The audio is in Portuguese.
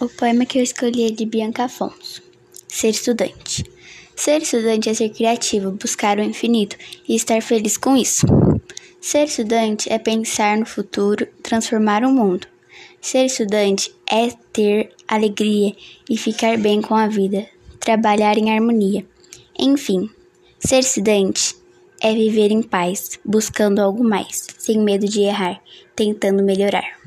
O poema que eu escolhi é de Bianca Afonso. Ser estudante. Ser estudante é ser criativo, buscar o infinito e estar feliz com isso. Ser estudante é pensar no futuro, transformar o mundo. Ser estudante é ter alegria e ficar bem com a vida, trabalhar em harmonia. Enfim, ser estudante é viver em paz, buscando algo mais, sem medo de errar, tentando melhorar.